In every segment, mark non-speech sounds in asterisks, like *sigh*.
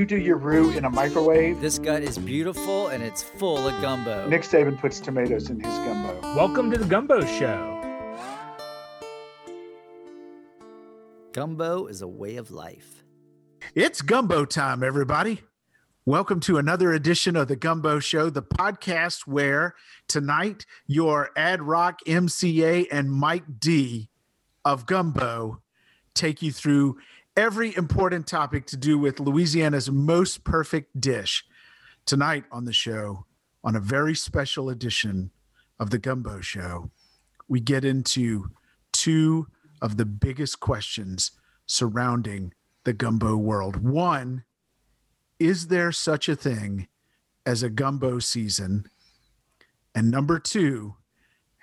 you do your roux in a microwave. This gut is beautiful and it's full of gumbo. Nick Saban puts tomatoes in his gumbo. Welcome to the Gumbo Show. Gumbo is a way of life. It's gumbo time, everybody. Welcome to another edition of the Gumbo Show, the podcast where tonight your Ad Rock, MCA, and Mike D of Gumbo take you through every important topic to do with Louisiana's most perfect dish. Tonight on the show, on a very special edition of the Gumbo Show, we get into two of the biggest questions surrounding the gumbo world. One, is there such a thing as a gumbo season? And number two,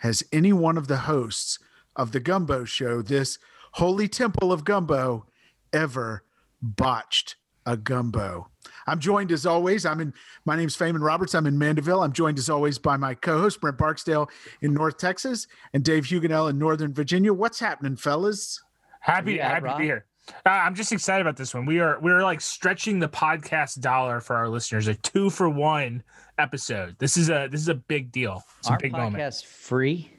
has any one of the hosts of the gumbo show, this holy temple of gumbo, ever botched a gumbo? I'm joined as always. I'm in my name's Feynman Roberts. I'm in Mandeville. I'm joined as always by my co-host Brent Barksdale in North Texas and Dave Huganell in Northern Virginia. What's happening, fellas? Happy, Yeah, happy to be here. Uh, I'm just excited about this one. We are we're like stretching the podcast dollar for our listeners. A two for one episode. This is a this is a big deal. It's a Aren't big moment. podcasts free?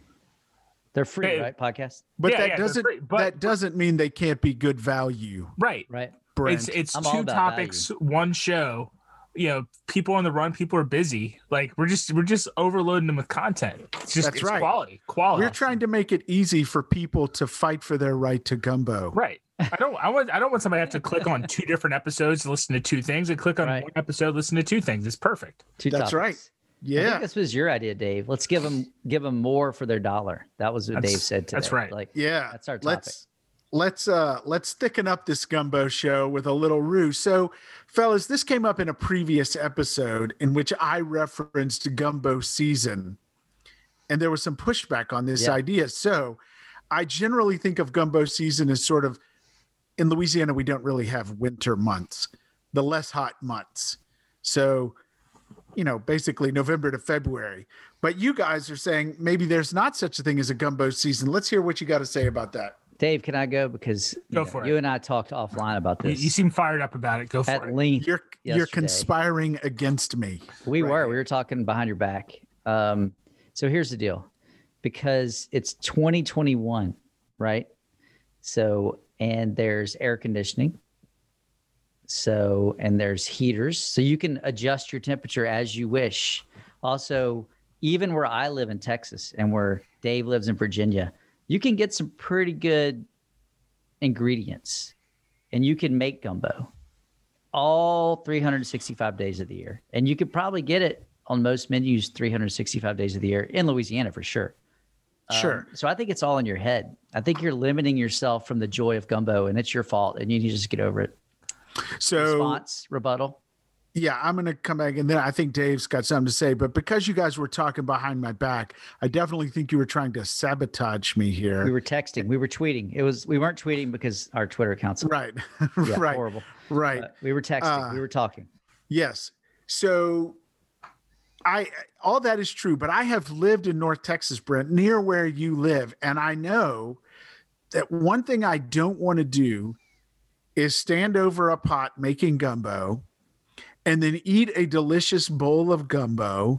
They're free, Hey. right? Podcasts, But Yeah, that yeah, doesn't free, but- that doesn't mean they can't be good value, Right. right? Brent. It's it's I'm two about topics, one show. You know, people on the run. People are busy. Like we're just we're just overloading them with content. It's just That's it's right. quality. Quality. We're trying to make it easy for people to fight for their right to gumbo. Right. I don't. I want. I don't want somebody to have to click on two different episodes to listen to two things, and click on Right. one episode, listen to two things. It's perfect. Two That's topics. right. I think Yeah. this was your idea, Dave. Let's give them give them more for their dollar. That was what That's- Dave said today. that's right. Like, Yeah. That's our topic. Let's let's uh let's thicken up this gumbo show with a little roux. So, fellas, this came up in a previous episode in which I referenced gumbo season. And there was some pushback on this Yeah. idea. So, I generally think of gumbo season as sort of in Louisiana, we don't really have winter months, the less hot months. So, you know, basically November to February. But you guys are saying maybe there's not such a thing as a gumbo season. Let's hear what you got to say about that. Dave, can I go? Because you, Go know, for it. you and I talked offline about this you seem fired up about it. Go for at it. length. You're you're conspiring against me. We Right. were. We were talking behind your back. Um, so here's the deal, because it's 2021, right? So and there's air conditioning. So and there's heaters, so you can adjust your temperature as you wish. Also, even where I live in Texas and where Dave lives in Virginia, you can get some pretty good ingredients, and you can make gumbo all 365 days of the year. And you could probably get it on most menus 365 days of the year in Louisiana for sure. Um, Sure. so I think it's all in your head. I think you're limiting yourself from the joy of gumbo, and it's your fault, and you need to just get over it. So Response, rebuttal. yeah, I'm gonna come back and then I think Dave's got something to say. But because you guys were talking behind my back, I definitely think you were trying to sabotage me here. We were texting, we were tweeting. It was we weren't tweeting because our Twitter accounts right. *laughs* yeah, right. horrible. Right. We were texting, Uh, we were talking. Yes. So I all that is true, but I have lived in North Texas, Brent, near where you live, and I know that one thing I don't want to do is stand over a pot making gumbo and then eat a delicious bowl of gumbo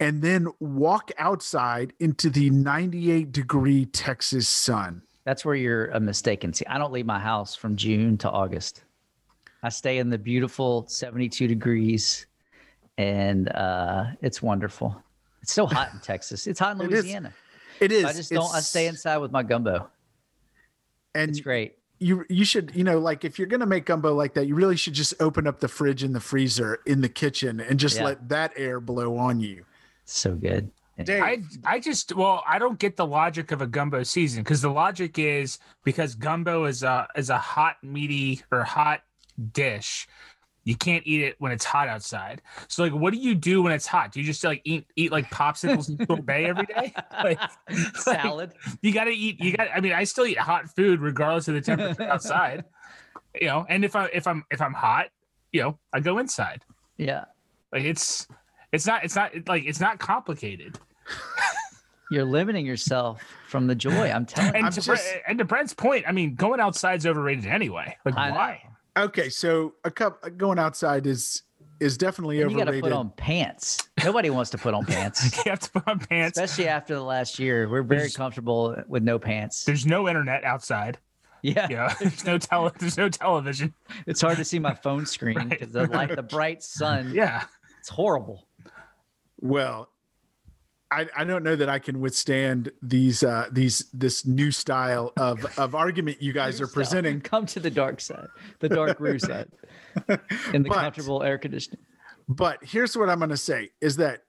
and then walk outside into the 98 degree Texas sun. That's where you're a mistaken. See, I don't leave my house from June to August. I stay in the beautiful 72 degrees, and uh, it's wonderful. It's so hot in *laughs* Texas. It's hot in It is. Louisiana. It is. I just don't. I stay inside with my gumbo. and It's great. You you should you know like if you're gonna make gumbo like that you really should just open up the fridge and the freezer in the kitchen and just Yeah. let that air blow on you So good. Dave, I I just well I don't get the logic of a gumbo season because the logic is because gumbo is a is a hot meaty or hot dish. You can't eat it when it's hot outside. So like, what do you do when it's hot? Do you just like eat eat like popsicles and *laughs* sorbet every day? *laughs* *laughs* Like, Salad. you got to eat. You got. I mean, I still eat hot food regardless of the temperature outside. You know, and if I if I'm if I'm hot, you know, I go inside. Yeah. Like it's it's not it's not like it's not complicated. You're limiting yourself from the joy. I'm telling you. And I'm to, just- Bre- and to Brent's point, I mean, going outside's overrated anyway. Like I know. Why? Okay, so a cup uh, going outside is is definitely And you got to overrated. put on pants. Nobody wants to put on pants, *laughs* you have to put on pants. especially after the last year. We're very There's- comfortable with no pants. There's no internet outside. Yeah, yeah. *laughs* there's no tele. There's no television. it's hard to see my phone screen *laughs* Right. because the light, the bright sun. Yeah. It's horrible. Well, I, I don't know that I can withstand these uh these this new style of of argument you guys are So, presenting. *laughs* Come to the dark side, the dark roux side, *laughs* in the But- comfortable air conditioning. But here's what I'm going to say is that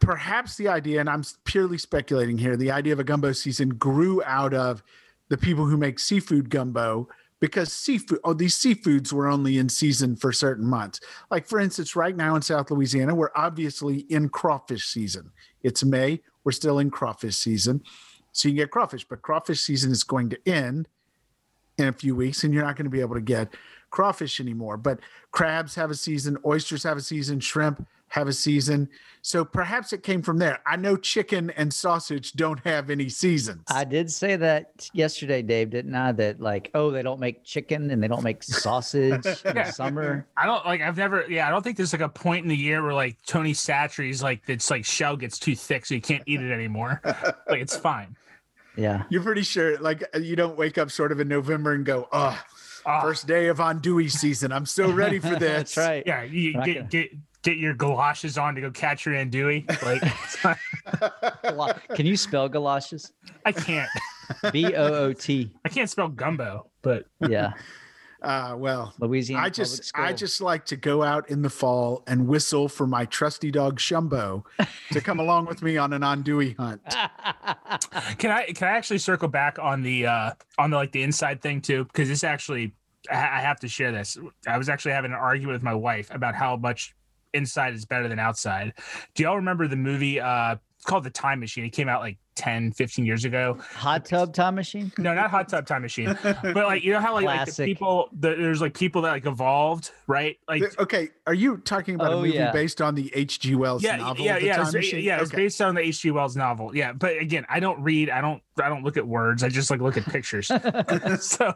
perhaps the idea, and I'm purely speculating here, the idea of a gumbo season grew out of the people who make seafood gumbo because seafood, oh, these seafoods were only in season for certain months. Like, for instance, right now in South Louisiana, we're obviously in crawfish season. It's May, we're still in crawfish season. So you can get crawfish, but crawfish season is going to end in a few weeks and you're not going to be able to get crawfish anymore. But crabs have a season, oysters have a season, shrimp have a season. So perhaps it came from there. I know chicken and sausage don't have any seasons. I did say that yesterday, Dave, didn't I? That like, oh, they don't make chicken and they don't make *laughs* sausage in the summer. I don't like. I've never. Yeah, I don't think there's like a point in the year where like Tony Chachere's like it's like shell gets too thick, so you can't eat it anymore. *laughs* like it's fine. Yeah. You're pretty sure, like, uh, you don't wake up sort of in November and go, oh, first day of andouille season. I'm so ready for *laughs* this. That's right. Yeah, you get gonna- get get your galoshes on to go catch your andouille. Like *laughs* it's fine. Gala- Can you spell galoshes? I can't. B O O T. I can't spell gumbo, but Yeah. Uh, well, Louisiana. I just I just like to go out in the fall and whistle for my trusty dog Shumbo to come *laughs* along with me on an andouille hunt. *laughs* can I can I actually circle back on the uh on the like the inside thing too? Because this actually I I have to share this. I was actually having an argument with my wife about how much inside is better than outside. Do y'all remember the movie uh called The Time Machine? It came out like 10, 15 years ago. hot tub time machine. *laughs* No, not Hot Tub Time Machine. But like you know how like, like the people the, there's like people that like evolved, right? Like Th- Okay, are you talking about a Oh, movie yeah. based on the H.G. Wells yeah, novel? yeah, The yeah, Time it's, Machine? yeah. It's based on the H.G. Wells novel. Yeah, but again, I don't read. I don't. I don't look at words. I just like look at pictures. *laughs* *laughs* so,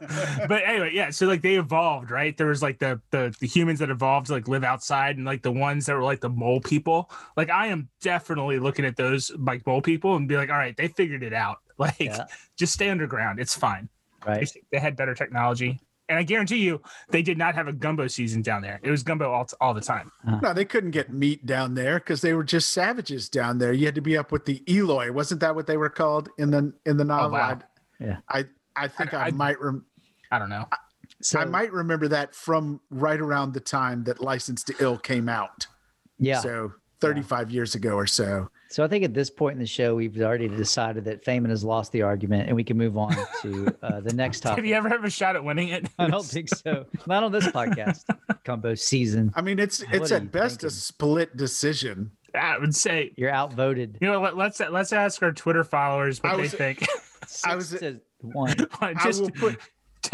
but anyway, yeah. So like they evolved, right? There was like the the the humans that evolved to like live outside, and like the ones that were like the mole people. Like I am definitely looking at those like mole people and be like, all right, they figured it out. *laughs* Like Yeah. just stay underground. It's fine. Right. They, they had better technology. And I guarantee you, they did not have a gumbo season down there. It was gumbo all, all the time. No, they couldn't get meat down there because they were just savages down there. You had to be up with the Eloi. Wasn't that what they were called in the in the novel? Oh, wow. I, Yeah. I I think I, I- might rem- I don't know. So I might remember that from right around the time that License to Ill came out. yeah. So 35 years ago or so. So I think at this point in the show, we've already decided that Feynman has lost the argument, and we can move on to uh, the next *laughs* Did topic. he ever have a shot at winning it? I don't think so. Not on this podcast. *laughs* Combo season. I mean, it's it's are at you best a split decision. I would say, You're outvoted. you know, let, let's let's ask our Twitter followers what I they was- think. *laughs* I was- Six to one. Just I will put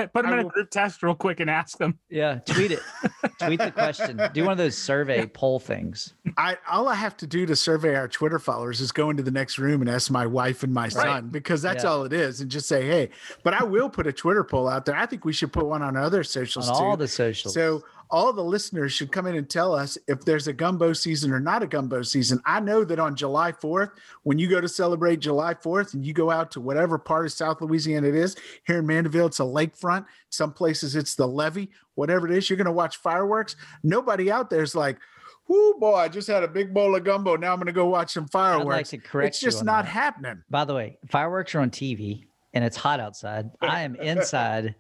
t- *laughs* put them I in a will- group test real quick and ask them. Yeah, tweet it. *laughs* tweet the question. Do one of those survey poll things. I all I have to do to survey our Twitter followers is go into the next room and ask my wife and my son because that's Yeah. all it is, and just say, "Hey." But I will put a Twitter poll out there. I think we should put one on other socials On socials all the socials. So all the listeners should come in and tell us if there's a gumbo season or not a gumbo season. I know that on July 4th, when you go to celebrate July 4th and you go out to whatever part of South Louisiana it is, here in Mandeville, it's a lakefront. Some places it's the levee, whatever it is, you're going to watch fireworks. Nobody out there is like, Whoo, boy, I just had a big bowl of gumbo. Now I'm going to go watch some fireworks. like it's just not that. happening. By the way, fireworks are on TV and it's hot outside. I am *laughs* inside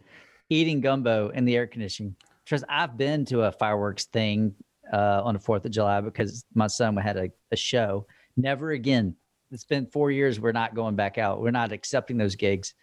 eating gumbo in the air conditioning. Trust, I've been to a fireworks thing uh, on the 4th of July because my son had a, a show. Never again. It's been four years. We're not going back out. We're not accepting those gigs.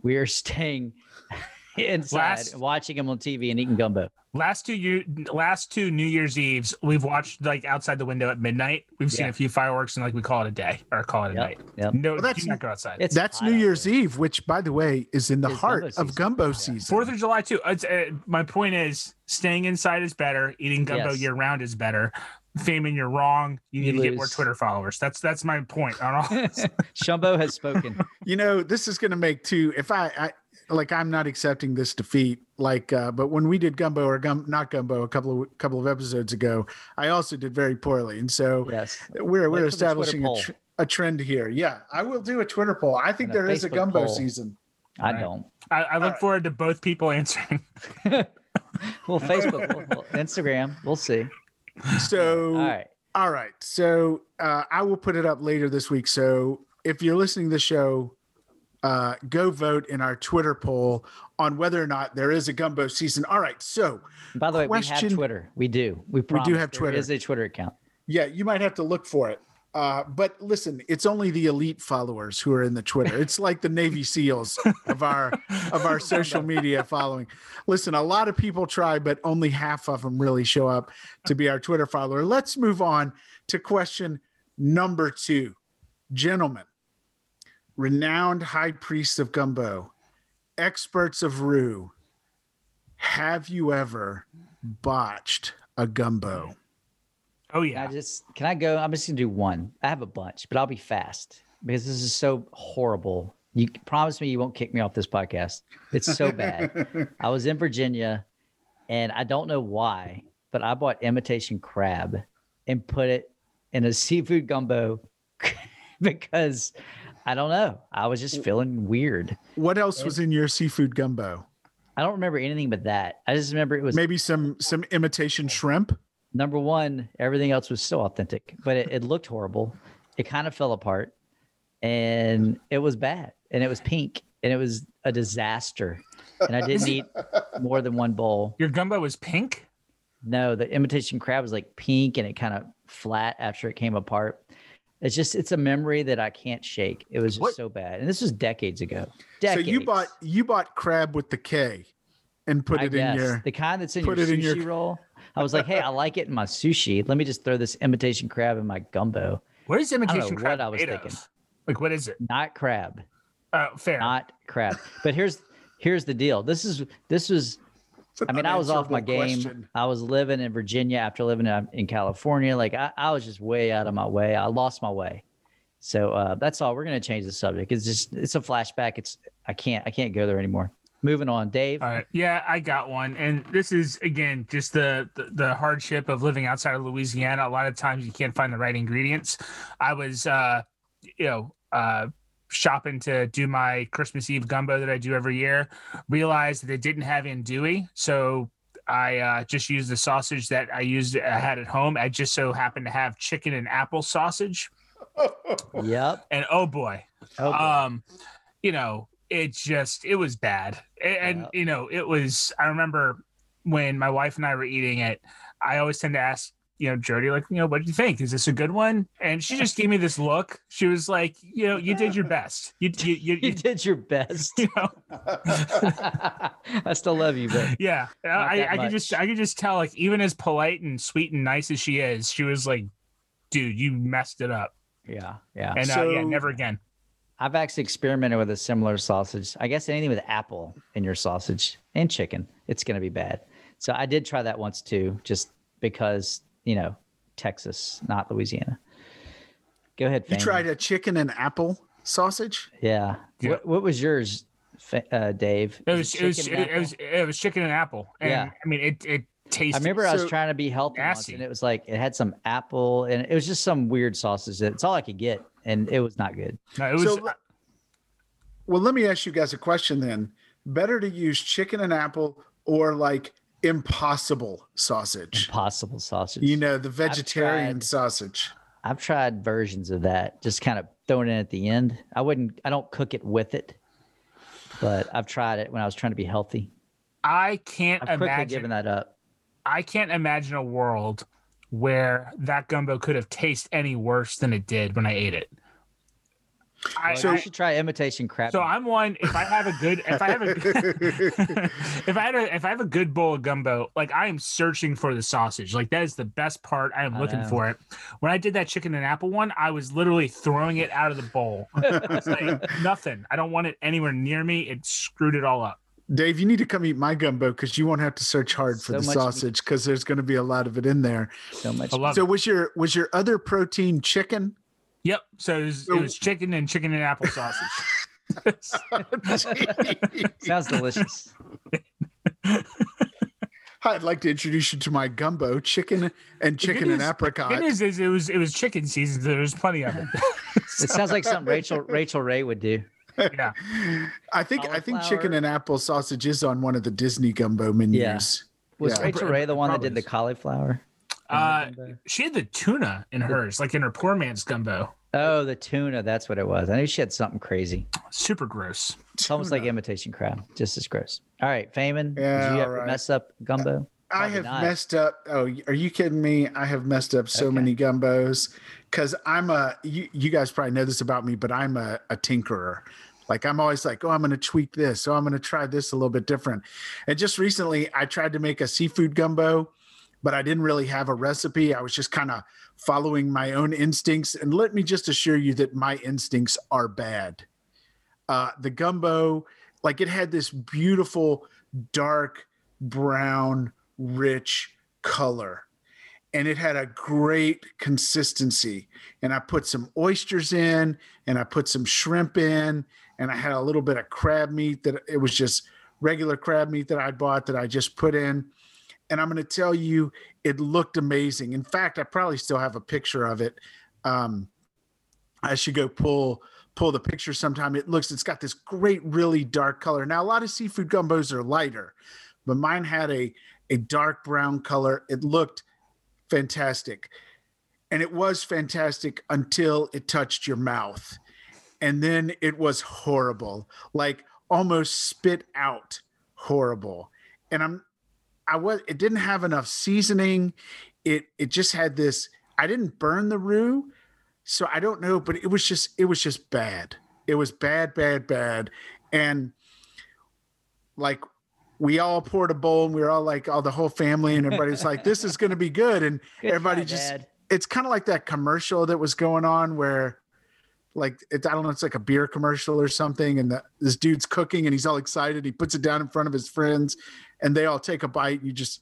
We are *laughs* staying *laughs* inside, Last- watching them on TV and eating gumbo. Last two year, last two New Year's Eves, we've watched like outside the window at midnight. We've seen Yeah. a few fireworks and like we call it a day or call it a Yep, night. yep. No, Well, that's- do not go outside. It's That's New Year's there. Eve, which, by the way, is in the Is heart gumbo of gumbo Yeah. season. Fourth of July too. It's, uh, my point is, staying inside is better. Eating gumbo Yes. year round is better. Feynman, you're wrong. You You need to get more. Twitter followers. That's that's my point. on all. *laughs* Shumbo has spoken. you know this is going to make two if i i like I'm not accepting this defeat. Like, uh, but when we did gumbo or gum, not gumbo, a couple of couple of episodes ago, I also did very poorly, and so Yes. we're we're Look for the Twitter establishing a, tr- a trend here. Yeah, I will do a Twitter poll. I think And a there is a gumbo poll. season. I Right. don't. I, I look Alright. forward to both people answering. *laughs* Well, Facebook, *laughs* we'll- we'll- Instagram, we'll see. So All right. All right. So uh, I will put it up later this week. So if you're listening to the show, uh, go vote in our Twitter poll on whether or not there is a gumbo season. All right. So By the way, we Question- have Twitter. We do. We, we do have Twitter. is a Twitter account. yeah, you might have to look for it. Uh, but listen, it's only the elite followers who are in the Twitter. It's *laughs* like the Navy SEALs of our of our social media following. Listen, a lot of people try, but only half of them really show up to be our Twitter follower. Let's move on to question number two. Gentlemen, renowned high priests of gumbo, experts of roux, have you ever botched a gumbo? Oh yeah. I just can I go? I'm just gonna do one. I have a bunch, but I'll be fast because this is so horrible. You promise me you won't kick me off this podcast. It's so bad. *laughs* I was in Virginia and I don't know why, but I bought imitation crab and put it in a seafood gumbo *laughs* because I don't know. I was just feeling weird. What else was in your seafood gumbo? I don't remember anything but that. I just remember it was Maybe some some imitation shrimp. number one, everything else was so authentic, but it, it looked horrible. It kind of fell apart and it was bad and it was pink and it was a disaster. And I didn't eat more than one bowl. Your gumbo was pink. No, the imitation crab was like pink and it kind of flat after it came apart. It's just, it's a memory that I can't shake. It was just What- so bad. And this was decades ago. So you bought you bought crab with the K and put I it in your the kind that's in put your it in sushi your- roll. I was like, hey, I like it in my sushi. Let me just throw this imitation crab in my gumbo. What is know imitation crab what I was made thinking. of? Like what is it? Not crab. Uh, fair. not crab. But here's here's the deal. This is this was. I mean, I was off my game. question. I was living in Virginia after living in, in California. Like I, I was just way out of my way. I lost my way. So uh, that's all. We're gonna change the subject. It's just it's a flashback. It's I can't I can't go there anymore. Moving on, Dave. All right. Yeah, I got one. And this is again just the, the the hardship of living outside of Louisiana. A lot of times you can't find the right ingredients. I was uh you know, uh shopping to do my Christmas Eve gumbo that I do every year, realized that they didn't have andouille. So I uh, just used the sausage that I used I had at home. I just so happened to have chicken and apple sausage. *laughs* Yep. And oh boy, Oh, boy. um you know it just it was bad A- and, Yeah. you know it was i remember when my wife and i were eating it i always tend to ask you know jody like you know what do you think? Is this a good one? And she just gave me this look. She was like you know you did your best. You you, you, *laughs* you you, did your best. *laughs* you know? *laughs* I still love you, but yeah. I i could just i could just tell like even as polite and sweet and nice as she is she was like dude you messed it up. Yeah, yeah. and uh, yeah never again. I've actually experimented with a similar sausage. I guess anything with apple in your sausage and chicken, it's going to be bad. So I did try that once too, just because, you know, Texas, not Louisiana. Go ahead. You tried a chicken and apple sausage? Yeah. Yeah. What, what was yours, uh, Dave? it was it was, chicken it, and apple? was it was chicken and apple and Yeah. i mean it it tasted I remember I was trying to be healthy once, and it was like it had some apple and it was just some weird sausage. It's all I could get, and it was not good. No, it was. so, well, let me ask you guys a question then. Better to use chicken and apple or like impossible sausage? Impossible sausage. You know, the vegetarian tried. sausage. I've tried versions of that, just kind of throwing it in at the end. I wouldn't, I don't cook it with it, but I've tried it when I was trying to be healthy. I can't I've quickly imagine. given that up. I can't imagine a world where that gumbo could have tasted any worse than it did when I ate it. I, So So- you I- should try imitation crab. so meat. I'm one. If I have a good, if I have a, *laughs* *laughs* if I had a, if I have a good bowl of gumbo, like I am searching for the sausage. Like that is the best part. I am I looking know. for it. When I did that chicken and apple one, I was literally throwing it out of the bowl. *laughs* Like nothing. I don't want it anywhere near me. It screwed it all up. Dave, you need to come eat my gumbo because you won't have to search hard for So the sausage because there's going to be a lot of it in there. so much. So it. was your was your other protein chicken? Yep. So it was, So- it was chicken and chicken and apple sausage. *laughs* Sounds delicious. I'd like to introduce you to my gumbo, chicken and chicken and news- apricot. Good news is it was it was chicken season. So there was plenty of it. *laughs* It sounds like something Rachel Rachael Ray would do. yeah. I think I think chicken and apple sausage is on one of the Disney gumbo menus. Yeah. Was Yeah. Rachael Ray the one that did the cauliflower? Uh, she had the tuna in hers, like in her poor man's gumbo. Oh, the tuna. That's what it was. I knew she had something crazy. Super gross. It's almost like imitation crab, just as gross. All right, Feynman, Yeah, did you ever right. mess up gumbo? I Probably have not. messed up. Oh, are you kidding me? I have messed up so Okay. many gumbos because I'm a. You, you guys probably know this about me, but I'm a, a tinkerer. Like I'm always like, oh, I'm going to tweak this. Oh, I'm going to try this a little bit different. And just recently, I tried to make a seafood gumbo, but I didn't really have a recipe. I was just kind of following my own instincts. And let me just assure you that my instincts are bad. Uh, the gumbo, like it had this beautiful dark brown rich color and it had a great consistency and i put some oysters in and i put some shrimp in and i had a little bit of crab meat that it was just regular crab meat that i bought that i just put in and i'm going to tell you it looked amazing in fact i probably still have a picture of it um, i should go pull pull the picture sometime it looks it's got this great really dark color now a lot of seafood gumbos are lighter but mine had a a dark brown color. It looked fantastic. And it was fantastic until it touched your mouth. And then it was horrible, like almost spit out horrible. And I'm I was it didn't have enough seasoning. It it just had this I didn't burn the roux, so I don't know, but it was just it was just bad. It was bad, bad, bad. And like we all poured a bowl and we were all like all the whole family and everybody's like this is going to be good and *laughs* Good everybody just Dad. it's kind of like that commercial that was going on where like it, I don't know, it's like a beer commercial or something, and the, this dude's cooking and he's all excited. He puts it down in front of his friends, and they all take a bite. And you just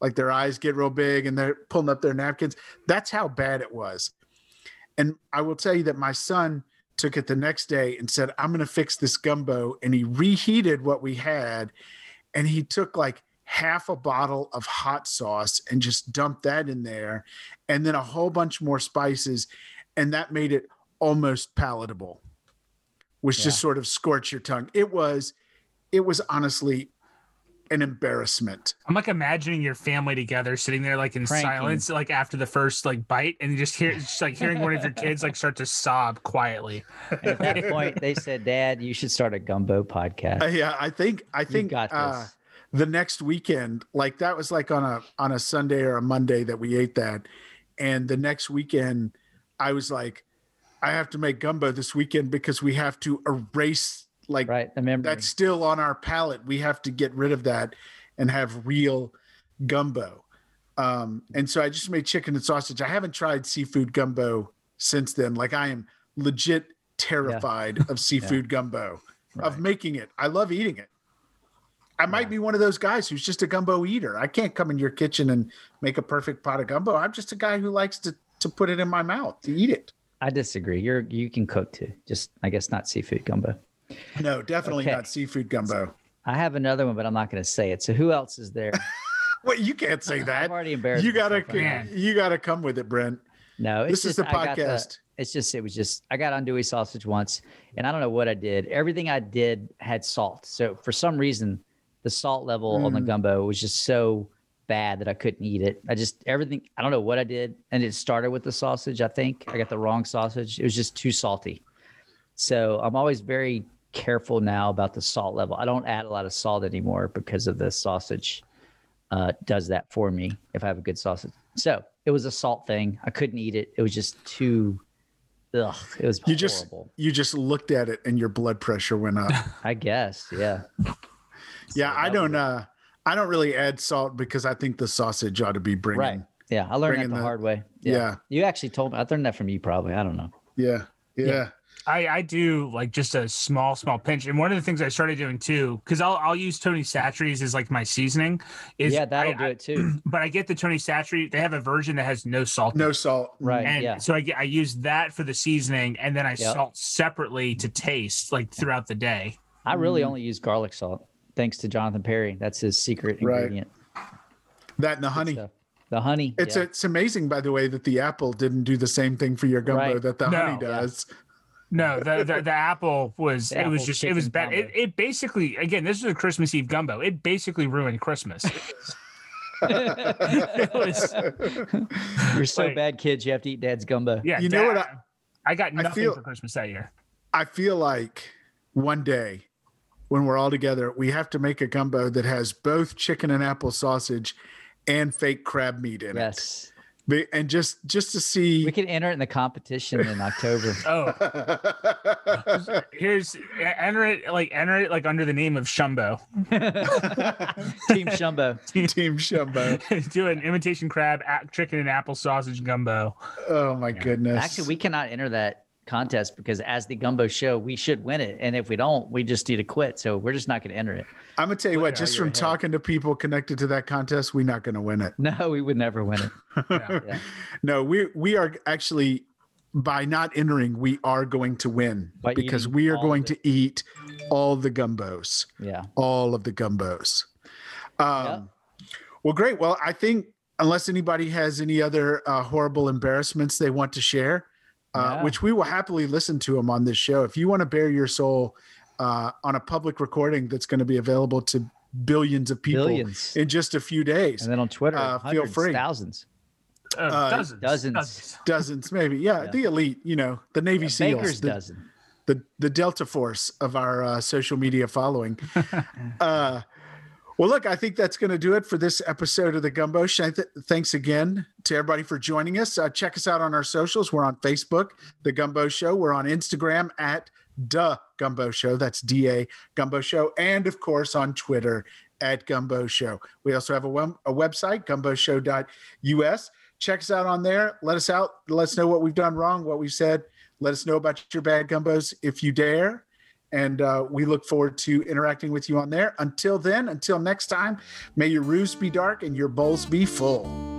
like their eyes get real big and they're pulling up their napkins. That's how bad it was. And I will tell you that my son took it the next day and said, "I'm going to fix this gumbo," and he reheated what we had, and he took like half a bottle of hot sauce and just dumped that in there and then a whole bunch more spices and that made it almost palatable which just sort of scorched your tongue it was it was honestly an embarrassment I'm like imagining your family together, sitting there like in Cranky. silence, like after the first like bite, and you just hear just like hearing one of your kids like start to sob quietly. And at that point, they said, "Dad, you should start a gumbo podcast." Uh, yeah i think i think got this. uh, the next weekend like that was like on a on a sunday or a monday that we ate that and the next weekend i was like i have to make gumbo this weekend because we have to erase like right, the memory. that's still on our palate. We have to get rid of that and have real gumbo. Um, and so I just made chicken and sausage. I haven't tried seafood gumbo since then. Like I am legit terrified of *laughs* seafood gumbo, of making it. I love eating it. I might Yeah. be one of those guys who's just a gumbo eater. I can't come in your kitchen and make a perfect pot of gumbo. I'm just a guy who likes to to put it in my mouth to eat it. I disagree. You're you can cook too. Just I guess not seafood gumbo. No, definitely Okay. not seafood gumbo. I have another one, but I'm not going to say it. So who else is there? *laughs* Well, you can't say that. already embarrassed. You gotta, right you gotta come with it, Brent. No, it's This is just, the I got podcast. it's just it was just I got andouille sausage once, and I don't know what I did. Everything I did had salt. So for some reason, the salt level on the Mm. gumbo was just so bad that I couldn't eat it. I just everything I don't know what I did, and it started with the sausage. I think I got the wrong sausage. It was just too salty. So I'm always very careful now about the salt level. I don't add a lot of salt anymore because of the sausage. Uh, does that for me if I have a good sausage. So it was a salt thing. I couldn't eat it. It was just too. Ugh, it was You just horrible. you just looked at it and your blood pressure went up. *laughs* I guess, yeah. yeah, So I don't uh I don't really add salt because I think the sausage ought to be bringing. Right. Yeah, I learned that the, the- hard way. Yeah. You actually told me. I learned that from you, probably. I don't know. Yeah. Yeah. Yeah. I, I do like just a small, small pinch. And one of the things I started doing too, because I'll I'll use Tony Chachere's as like my seasoning. Is yeah, that'll I, do it too. *clears throat* But I get the Tony Chachere. They have a version that has no salt. No it. salt. Right. And yeah. so I get I use that for the seasoning, and then I Yep. salt separately to taste like throughout the day. I really Mm. only use garlic salt, thanks to Jonathan Perry. That's his secret Right. ingredient. That and the honey. The honey. It's yeah. it's amazing, by the way, that the apple didn't do the same thing for your gumbo Right. that the No. honey Yeah. does. No, the the, the apple was The it was just it was bad. It, it basically again this is a Christmas Eve gumbo. It basically ruined Christmas. *laughs* Was- *laughs* You're so like- bad, kids. You have to eat dad's gumbo. yeah, You know what Dad- I, got I nothing feel- for Christmas that year. I feel like one day when we're all together, we have to make a gumbo that has both chicken and apple sausage and fake crab meat in Yes. it. Be- And just just to see We can enter it in the competition in October. *laughs* Oh, *laughs* here's enter it like enter it like under the name of Shumbo. *laughs* Team Shumbo. Team team Shumbo. Do an imitation crab, a- chicken and apple sausage gumbo. Oh my goodness. Actually, we cannot enter that contest because as the gumbo show, we should win it. And if we don't, we just need to quit. So we're just not going to enter it. I'm gonna tell you what, just from ahead. talking to people connected to that contest, we're not gonna win it. *laughs* No, we would never win it. *laughs* Yeah. Yeah. No, we we are actually by not entering, we are going to win By because we are going to eat all the gumbos. Yeah. all of the gumbos. Um, Well, great. Well, I think unless anybody has any other uh, horrible embarrassments they want to share, uh, Yeah. which we will happily listen to them on this show. If you want to bare your soul uh, on a public recording that's going to be available to billions of people Billions. in just a few days, And then on Twitter, Uh, feel free. thousands. Uh, Uh, dozens, dozens. dozens maybe. Yeah, Yeah. the elite, you know, the Navy SEALs, Baker's the, dozen. the the Delta Force of our uh, social media following. *laughs* well, look, I think that's going to do it for this episode of the Gumbo Show. Th- thanks again to everybody for joining us. Uh, check us out on our socials. We're on Facebook, The Gumbo Show. We're on Instagram at The Gumbo Show. That's D A Gumbo Show. And of course on Twitter at Gumbo Show. We also have a, web- a website, gumboshow.us. Check us out on there. Let us out. Let us know what we've done wrong, what we've said. Let us know about your bad gumbos if you dare. And uh, we look forward to interacting with you on there. Until then, until next time, may your roofs be dark and your bowls be full.